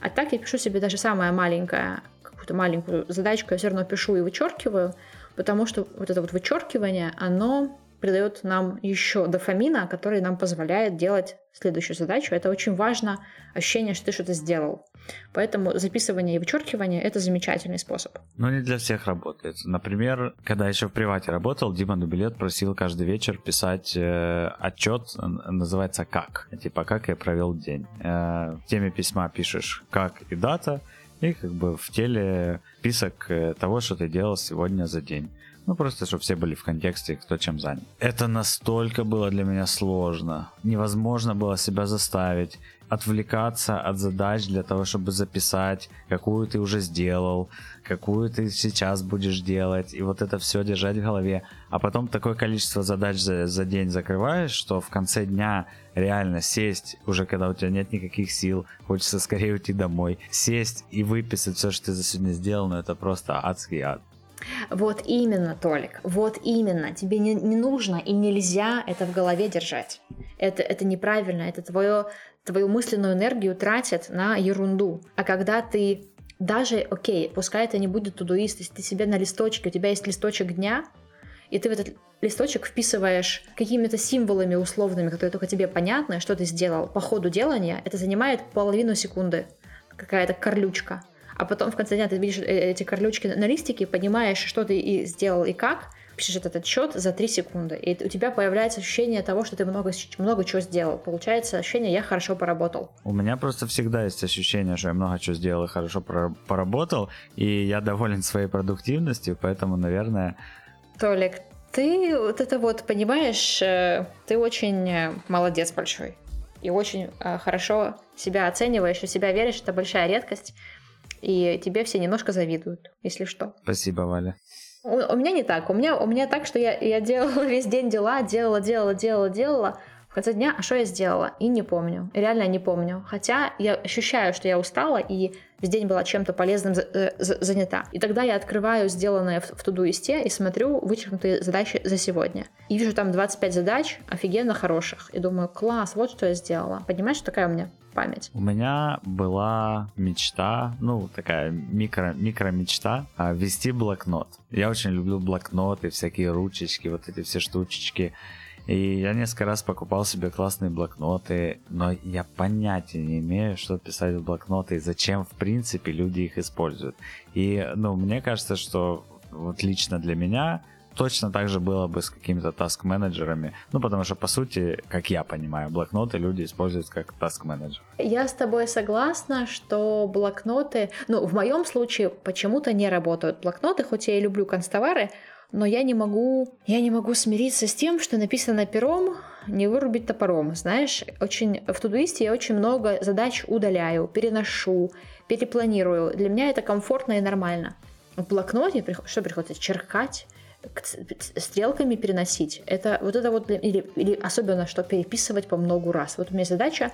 А так я пишу себе даже самое маленькое, какую-то маленькую задачку, я все равно пишу и вычеркиваю, потому что вот это вот вычеркивание, оно придает нам еще дофамина, который нам позволяет делать следующую задачу. Это очень важно, ощущение, что ты что-то сделал. Поэтому записывание и вычеркивание – это замечательный способ. Но не для всех работает. Например, когда еще в привате работал, Дима Дубилет просил каждый вечер писать э, отчет, называется «Как?». Типа «Как я провел день?». Э, в теме письма пишешь «Как» и «Дата», и как бы в теле список э, того, что ты делал сегодня за день. Ну, просто, чтобы все были в контексте, кто чем занят. Это настолько было для меня сложно. Невозможно было себя заставить отвлекаться от задач для того, чтобы записать, какую ты уже сделал, какую ты сейчас будешь делать, и вот это все держать в голове. А потом такое количество задач за, за день закрываешь, что в конце дня реально сесть, уже когда у тебя нет никаких сил, хочется скорее уйти домой, сесть и выписать все, что ты за сегодня сделал, ну это просто адский ад. Вот именно, Толик, вот именно. Тебе не, не нужно и нельзя это в голове держать. Это, это неправильно, это твое, твою мысленную энергию тратит на ерунду. А когда ты даже, окей, пускай это не будет тудуист, если ты себе на листочке, у тебя есть листочек дня, и ты в этот листочек вписываешь какими-то символами условными, которые только тебе понятны, что ты сделал по ходу делания, это занимает половину секунды, какая-то корлючка а потом в конце дня ты видишь э, эти корлючки на листике, понимаешь, что ты и сделал и как, пишешь этот отчет за 3 секунды, и у тебя появляется ощущение того, что ты много, много чего сделал. Получается ощущение «я хорошо поработал». У меня просто всегда есть ощущение, что я много чего сделал и хорошо поработал, и я доволен своей продуктивностью, поэтому, наверное... Толик, ты вот это вот, понимаешь, э, ты очень э, молодец большой. И очень хорошо себя оцениваешь, и себя веришь, это большая редкость и тебе все немножко завидуют, если что. Спасибо, Валя. У, у меня не так. У меня, у меня так, что я, я делала весь день дела, делала, делала, делала, делала. Конце дня, а что я сделала? И не помню. Реально не помню. Хотя я ощущаю, что я устала, и весь день была чем-то полезным э, занята. И тогда я открываю сделанное в, в Тудуисте и смотрю вычеркнутые задачи за сегодня. И вижу там 25 задач офигенно хороших. И думаю, класс, вот что я сделала. Понимаешь, такая у меня память? У меня была мечта, ну, такая микро, микро мечта, а, вести блокнот. Я очень люблю блокноты, всякие ручечки, вот эти все штучечки. И я несколько раз покупал себе классные блокноты, но я понятия не имею, что писать в блокноты и зачем, в принципе, люди их используют. И, ну, мне кажется, что вот лично для меня точно так же было бы с какими-то таск-менеджерами. Ну, потому что, по сути, как я понимаю, блокноты люди используют как таск-менеджер. Я с тобой согласна, что блокноты, ну, в моем случае почему-то не работают блокноты, хоть я и люблю констовары, но я не могу, я не могу смириться с тем, что написано пером, не вырубить топором. Знаешь, очень в Тудуисте я очень много задач удаляю, переношу, перепланирую. Для меня это комфортно и нормально. В блокноте что приходится черкать, стрелками переносить. Это вот это вот, или, или особенно, что переписывать по много раз. Вот у меня задача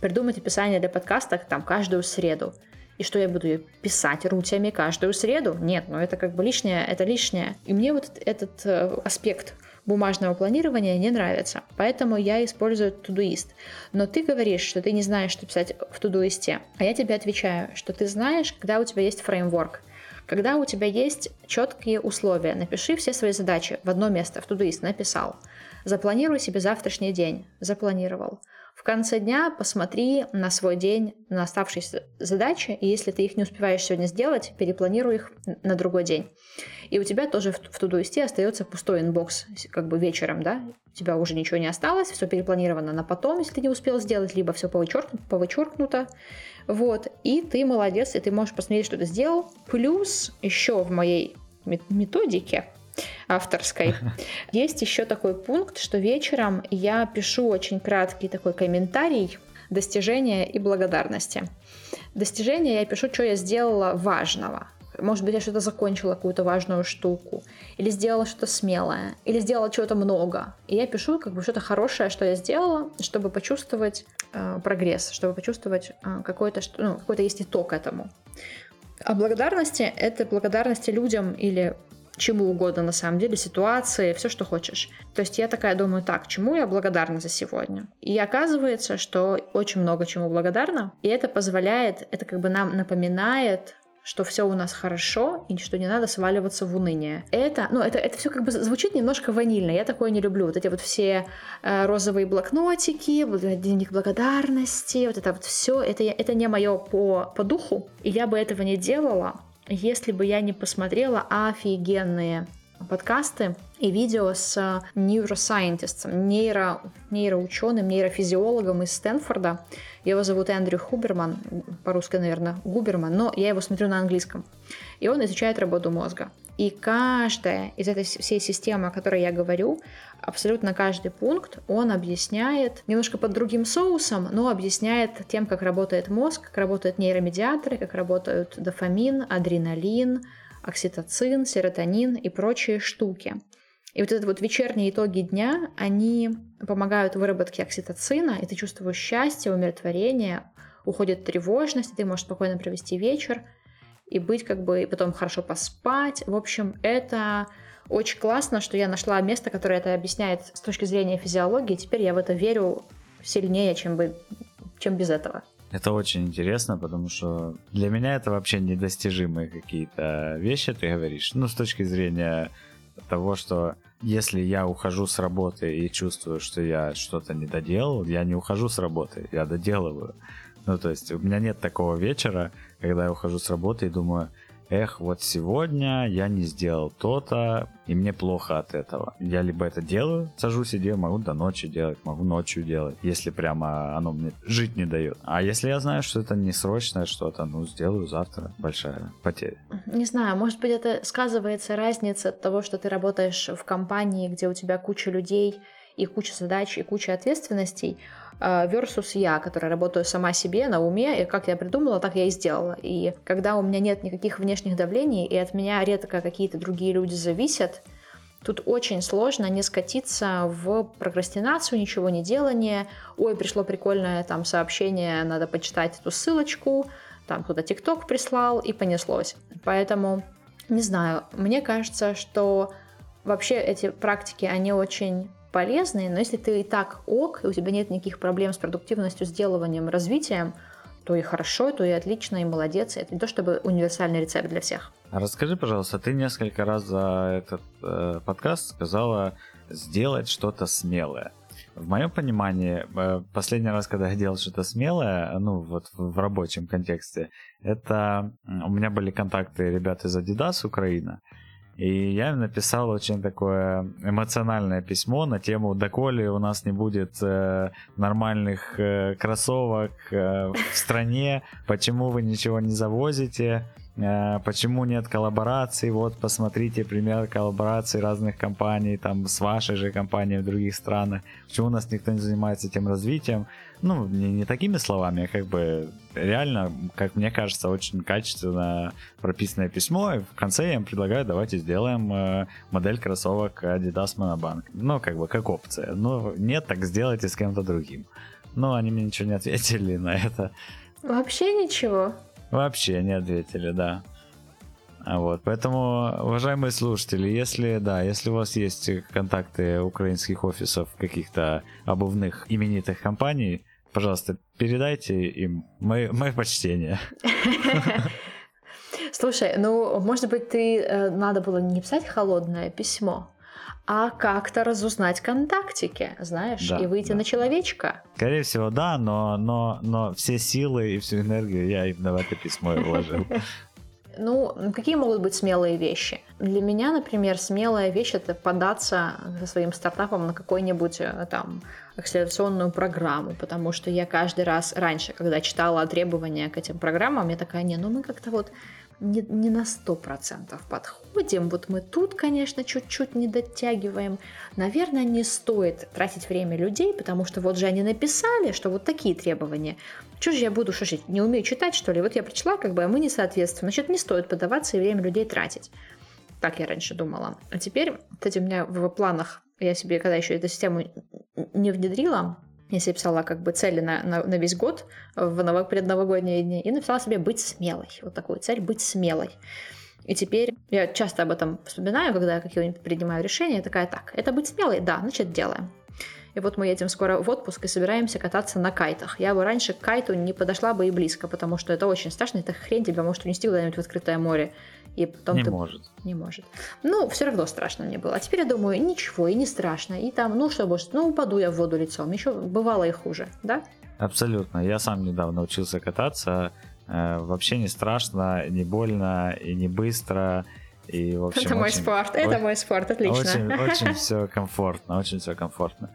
придумать описание для подкаста там каждую среду. И что я буду писать рутями каждую среду? Нет, ну это как бы лишнее, это лишнее. И мне вот этот э, аспект бумажного планирования не нравится. Поэтому я использую Тудуист. Но ты говоришь, что ты не знаешь, что писать в Тудуисте. А я тебе отвечаю, что ты знаешь, когда у тебя есть фреймворк. Когда у тебя есть четкие условия, напиши все свои задачи в одно место, в Тудуист написал. Запланируй себе завтрашний день. Запланировал. В конце дня посмотри на свой день, на оставшиеся задачи, и если ты их не успеваешь сегодня сделать, перепланируй их на другой день. И у тебя тоже в, в Todoist е остается пустой inbox, как бы вечером, да, у тебя уже ничего не осталось, все перепланировано на потом, если ты не успел сделать, либо все повычеркнуто, повычеркнуто, вот, и ты молодец, и ты можешь посмотреть, что ты сделал. Плюс еще в моей методике авторской. Есть еще такой пункт, что вечером я пишу очень краткий такой комментарий достижения и благодарности. Достижения я пишу, что я сделала важного. Может быть, я что-то закончила, какую-то важную штуку, или сделала что-то смелое, или сделала чего-то много. И я пишу как бы что-то хорошее, что я сделала, чтобы почувствовать э, прогресс, чтобы почувствовать э, какой-то, ну, какой-то есть итог этому. А благодарности — это благодарности людям или чему угодно на самом деле, ситуации, все, что хочешь. То есть я такая думаю, так, чему я благодарна за сегодня? И оказывается, что очень много чему благодарна, и это позволяет, это как бы нам напоминает что все у нас хорошо и что не надо сваливаться в уныние. Это, ну, это, это все как бы звучит немножко ванильно. Я такое не люблю. Вот эти вот все э, розовые блокнотики, дневник благодарности, вот это вот все, это, это не мое по, по духу. И я бы этого не делала, если бы я не посмотрела офигенные подкасты и видео с нейросайентистом, нейро, нейроученым, нейрофизиологом из Стэнфорда. Его зовут Эндрю Хуберман, по-русски, наверное, Губерман, но я его смотрю на английском. И он изучает работу мозга. И каждая из этой всей системы, о которой я говорю, абсолютно каждый пункт он объясняет немножко под другим соусом, но объясняет тем, как работает мозг, как работают нейромедиаторы, как работают дофамин, адреналин, окситоцин, серотонин и прочие штуки. И вот это вот вечерние итоги дня, они помогают выработке окситоцина, и ты чувствуешь счастье, умиротворение, уходит тревожность, и ты можешь спокойно провести вечер и быть как бы, и потом хорошо поспать. В общем, это очень классно, что я нашла место, которое это объясняет с точки зрения физиологии. Теперь я в это верю сильнее, чем, бы, чем без этого. Это очень интересно, потому что для меня это вообще недостижимые какие-то вещи, ты говоришь. Ну, с точки зрения того, что если я ухожу с работы и чувствую, что я что-то не доделал, я не ухожу с работы, я доделываю. Ну, то есть у меня нет такого вечера, когда я ухожу с работы и думаю, эх, вот сегодня я не сделал то-то, и мне плохо от этого. Я либо это делаю, сажусь и делаю, могу до ночи делать, могу ночью делать, если прямо оно мне жить не дает. А если я знаю, что это не срочное что-то, ну, сделаю завтра. Большая потеря. Не знаю, может быть, это сказывается разница от того, что ты работаешь в компании, где у тебя куча людей, и куча задач, и куча ответственностей, versus я, которая работаю сама себе на уме, и как я придумала, так я и сделала. И когда у меня нет никаких внешних давлений, и от меня редко какие-то другие люди зависят, Тут очень сложно не скатиться в прокрастинацию, ничего не делание. Ой, пришло прикольное там сообщение, надо почитать эту ссылочку, там кто-то ТикТок прислал и понеслось. Поэтому, не знаю, мне кажется, что вообще эти практики, они очень полезные, но если ты и так ок, и у тебя нет никаких проблем с продуктивностью, сделыванием, развитием, то и хорошо, то и отлично, и молодец. Это не то чтобы универсальный рецепт для всех. А расскажи, пожалуйста, ты несколько раз за этот э, подкаст сказала сделать что-то смелое. В моем понимании, э, последний раз, когда я делал что-то смелое, ну вот в рабочем контексте, это у меня были контакты ребят из Adidas Украина, и я им написал очень такое эмоциональное письмо на тему, доколе у нас не будет э, нормальных э, кроссовок э, в стране, почему вы ничего не завозите, э, почему нет коллабораций, вот посмотрите пример коллабораций разных компаний, там с вашей же компанией в других странах, почему у нас никто не занимается этим развитием ну, не, не такими словами, а как бы реально, как мне кажется, очень качественно прописанное письмо. И в конце я им предлагаю, давайте сделаем э, модель кроссовок Adidas Monobank. Ну, как бы, как опция. Ну, нет, так сделайте с кем-то другим. Но они мне ничего не ответили на это. Вообще ничего? Вообще не ответили, да. А вот, поэтому, уважаемые слушатели, если, да, если у вас есть контакты украинских офисов каких-то обувных именитых компаний, Пожалуйста, передайте им мои, мои почтения. Слушай, ну, может быть, ты э, надо было не писать холодное письмо, а как-то разузнать контактики, знаешь, да, и выйти да. на человечка. Скорее всего, да, но, но, но все силы и всю энергию я именно в это письмо и вложил. Ну, какие могут быть смелые вещи? Для меня, например, смелая вещь это податься со своим стартапом на какой-нибудь э, там акселерационную программу, потому что я каждый раз раньше, когда читала требования к этим программам, я такая, не, ну мы как-то вот не, не на 100% подходим. Вот мы тут, конечно, чуть-чуть не дотягиваем. Наверное, не стоит тратить время людей, потому что вот же они написали, что вот такие требования. Что же я буду, же, не умею читать, что ли? Вот я прочла, как бы, а мы не соответствуем. Значит, не стоит подаваться и время людей тратить. Так я раньше думала. А теперь, кстати, у меня в планах, я себе, когда еще эту систему не внедрила, я себе писала как бы цели на, на, на весь год в ново, предновогодние дни и написала себе быть смелой. Вот такую цель быть смелой. И теперь я часто об этом вспоминаю, когда я какие-нибудь принимаю решения, я такая, так, это быть смелой? Да, значит, делаем. И вот мы едем скоро в отпуск и собираемся кататься на кайтах. Я бы раньше к кайту не подошла бы и близко, потому что это очень страшно, эта хрень тебя может унести куда-нибудь в открытое море. И потом не ты... может. Не может. Ну, все равно страшно мне было. А теперь я думаю, ничего, и не страшно. И там, ну что будет, ну упаду я в воду лицом. Еще бывало и хуже, да? Абсолютно. Я сам недавно учился кататься. Э, вообще не страшно, не больно и не быстро. И, в общем, это мой очень, спорт, это мой спорт, отлично. Очень, очень все комфортно, очень все комфортно.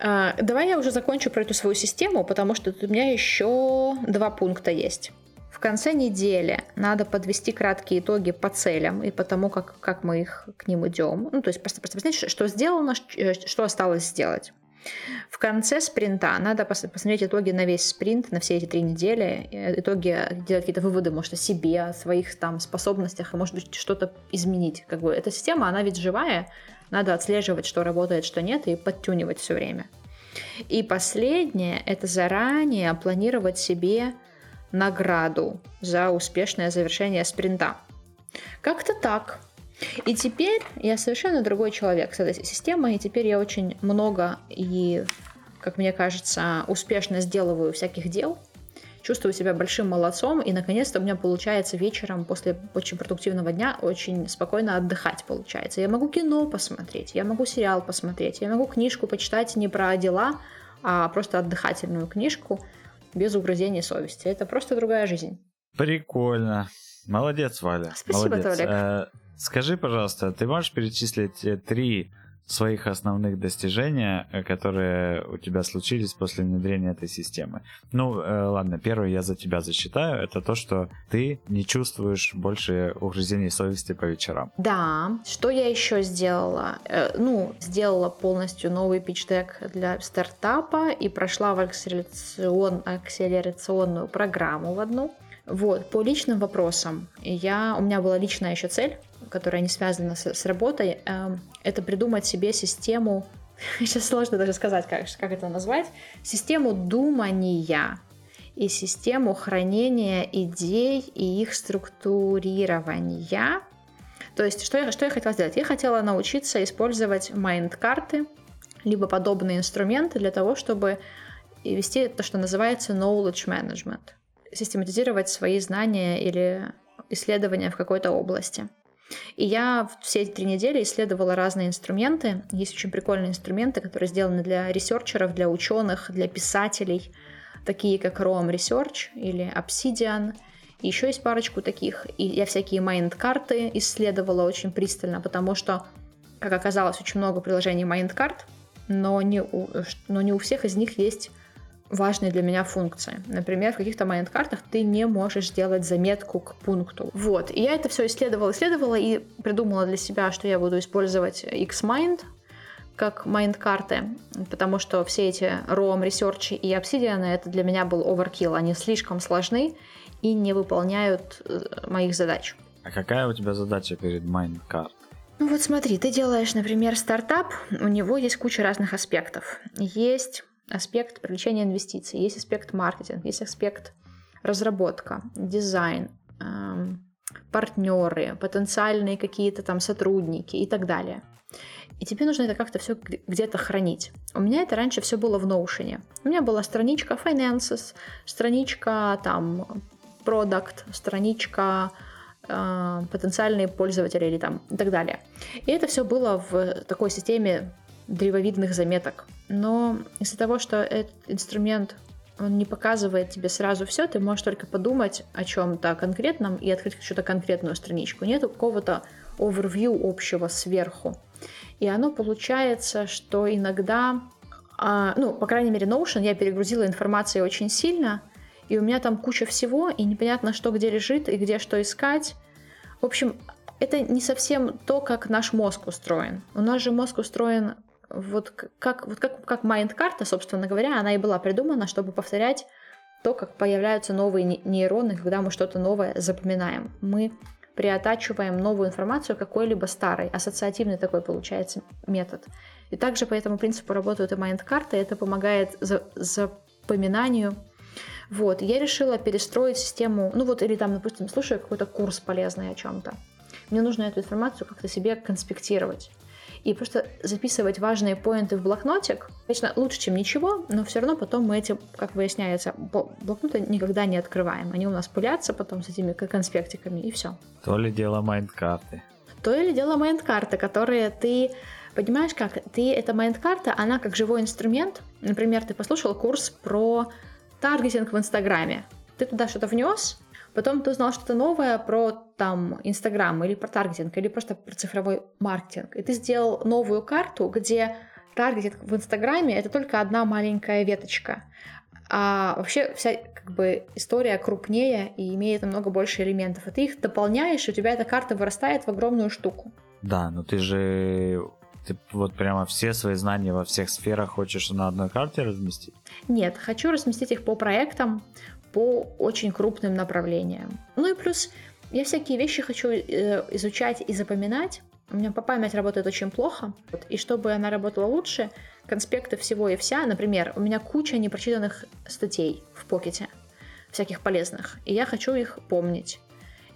А, давай я уже закончу про эту свою систему, потому что у меня еще два пункта есть. Конце недели надо подвести краткие итоги по целям и по тому, как, как мы их к ним идем. Ну, то есть просто, просто посмотреть, что сделано, э, что осталось сделать. В конце спринта надо посмотреть итоги на весь спринт, на все эти три недели, э, итоги, делать какие-то выводы, может, о себе, о своих там способностях, и, может быть, что-то изменить. Как бы эта система, она ведь живая, надо отслеживать, что работает, что нет, и подтюнивать все время. И последнее – это заранее планировать себе награду за успешное завершение спринта. Как-то так. И теперь я совершенно другой человек с этой системой, и теперь я очень много и, как мне кажется, успешно сделываю всяких дел – чувствую себя большим молодцом, и наконец-то у меня получается вечером после очень продуктивного дня очень спокойно отдыхать получается. Я могу кино посмотреть, я могу сериал посмотреть, я могу книжку почитать не про дела, а просто отдыхательную книжку без угрызений совести. Это просто другая жизнь. Прикольно. Молодец, Валя. Спасибо, Молодец. Толик. Э, скажи, пожалуйста, ты можешь перечислить э, три своих основных достижения, э, которые у тебя случились после внедрения этой системы. Ну, э, ладно, первое я за тебя засчитаю, это то, что ты не чувствуешь больше угрызений совести по вечерам. Да, что я еще сделала? Э, ну, сделала полностью новый пич-дек для стартапа и прошла в акселерацион, акселерационную программу в одну. Вот, по личным вопросам, я, у меня была личная еще цель, которая не связана с, с работой, э, это придумать себе систему, сейчас сложно даже сказать, как, как это назвать, систему думания и систему хранения идей и их структурирования. То есть, что я, что я хотела сделать? Я хотела научиться использовать майнд-карты, либо подобные инструменты для того, чтобы вести то, что называется knowledge management – систематизировать свои знания или исследования в какой-то области. И я все эти три недели исследовала разные инструменты. Есть очень прикольные инструменты, которые сделаны для researcher ов, для ученых, для писателей, такие как Roam Research или Obsidian. И еще есть парочку таких. И я всякие mind-карты исследовала очень пристально, потому что, как оказалось, очень много приложений mind-карт, но не у, но не у всех из них есть важные для меня функции. Например, в каких-то mind-картах ты не можешь сделать заметку к пункту. Вот. И я это все исследовала, исследовала и придумала для себя, что я буду использовать Xmind как mind-карты, потому что все эти Roam Research и Obsidian это для меня был overkill. Они слишком сложны и не выполняют э, моих задач. А какая у тебя задача перед mind-карт? Ну вот смотри, ты делаешь, например, стартап, у него есть куча разных аспектов. Есть аспект привлечения инвестиций, есть аспект маркетинг, есть аспект разработка, дизайн, эм, партнеры, потенциальные какие-то там сотрудники и так далее. И тебе нужно это как-то все где-то хранить. У меня это раньше все было в Notion. У меня была страничка Finances, страничка там Product, страничка э, потенциальные пользователи или там и так далее. И это все было в такой системе древовидных заметок. Но из-за того, что этот инструмент он не показывает тебе сразу все, ты можешь только подумать о чем-то конкретном и открыть что-то конкретную страничку. Нет какого-то overview общего сверху. И оно получается, что иногда, а, ну, по крайней мере, Notion я перегрузила информацией очень сильно, и у меня там куча всего, и непонятно, что где лежит и где что искать. В общем, это не совсем то, как наш мозг устроен. У нас же мозг устроен вот как, вот как, как mind-карта, собственно говоря, она и была придумана, чтобы повторять то, как появляются новые нейроны, когда мы что-то новое запоминаем. Мы приаттачиваем новую информацию к какой-либо старой. Ассоциативный такой получается метод. И также по этому принципу работают и mind-карты. Это помогает за, запоминанию. Вот, я решила перестроить систему, ну вот, или там, допустим, слушаю какой-то курс полезный о чем-то. мне нужно эту информацию как-то себе конспектировать. И просто записывать важные point ы в блокнотик, конечно, лучше, чем ничего, но все равно потом мы эти, как выясняется, блокноты никогда не открываем. Они у нас пылятся потом с этими конспектиками, и все. То ли дело mind-карты. То ли дело mind-карты, которые ты Понимаешь как? Ты, эта mind-карта, она как живой инструмент. Например, ты послушал курс про таргетинг в Инстаграме. Ты туда что-то внес, потом ты узнал что-то новое про там Инстаграм или про таргетинг, или просто про цифровой маркетинг. И ты сделал новую карту, где таргетинг в Инстаграме это только одна маленькая веточка. А вообще вся как бы история крупнее и имеет намного больше элементов. И ты их дополняешь, и у тебя эта карта вырастает в огромную штуку. Да, но ты же ты вот прямо все свои знания во всех сферах хочешь на одной карте разместить? Нет, хочу разместить их по проектам, по очень крупным направлениям. Ну и плюс я всякие вещи хочу э, изучать и запоминать. У меня по память работает очень плохо. И чтобы она работала лучше, конспекты всего и вся, например, у меня куча непрочитанных статей в Pocket е, всяких полезных, и я хочу их помнить.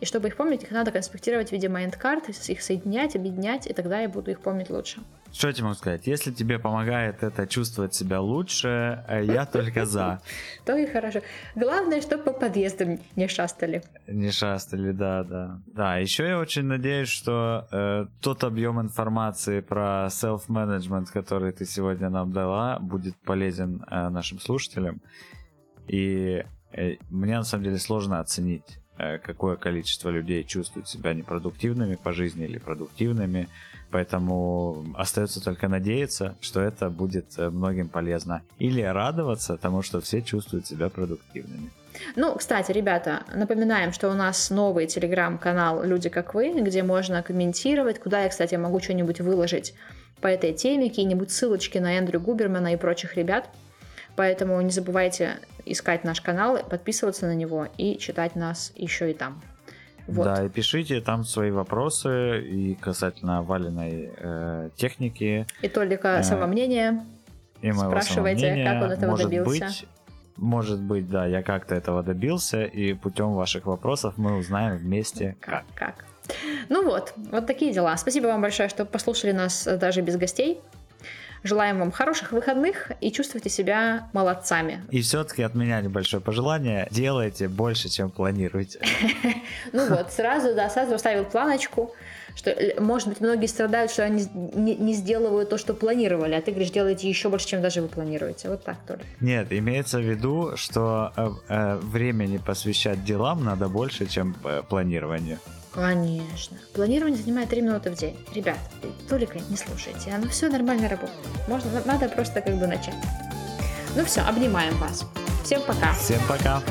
И чтобы их помнить, их надо конспектировать в виде mind-карт, их соединять, объединять, и тогда я буду их помнить лучше. Что я тебе могу сказать? Если тебе помогает это чувствовать себя лучше, э, я только за. То и хорошо. Главное, чтобы по подъездам не шастали. Не шастали, да, да. Да, еще я очень надеюсь, что э, тот объем информации про self-management, который ты сегодня нам дала, будет полезен э, нашим слушателям. И э, мне на самом деле сложно оценить какое количество людей чувствуют себя непродуктивными по жизни или продуктивными. Поэтому остается только надеяться, что это будет э, многим полезно. Или радоваться тому, что все чувствуют себя продуктивными. Ну, кстати, ребята, напоминаем, что у нас новый телеграм-канал «Люди как вы», где можно комментировать, куда я, кстати, могу что-нибудь выложить по этой теме, какие-нибудь ссылочки на Эндрю Губермана и прочих ребят. Поэтому не забывайте искать наш канал, подписываться на него и читать нас еще и там. Вот. Да, и пишите там свои вопросы и касательно валенной э, техники. И только э, самомнение. И Спрашивайте, как он этого может добился. Быть, может быть, да, я как-то этого добился, и путем ваших вопросов мы узнаем вместе как. Как? Ну вот, вот такие дела. Спасибо вам большое, что послушали нас даже без гостей. Желаем вам хороших выходных и чувствуйте себя молодцами. И все-таки от меня небольшое пожелание. Делайте больше, чем планируете. Ну вот, сразу, да, сразу оставил планочку что, э, может быть, многие страдают, что они не, не сделывают то, что планировали, а ты говоришь, делайте еще больше, чем даже вы планируете. Вот так только. Нет, имеется в виду, что э, э, времени посвящать делам надо больше, чем э, планированию. Конечно. Планирование занимает 3 минуты в день. Ребят, только не слушайте, оно все нормально работает. Можно, надо просто как бы начать. Ну все, обнимаем вас. Всем пока. Всем пока.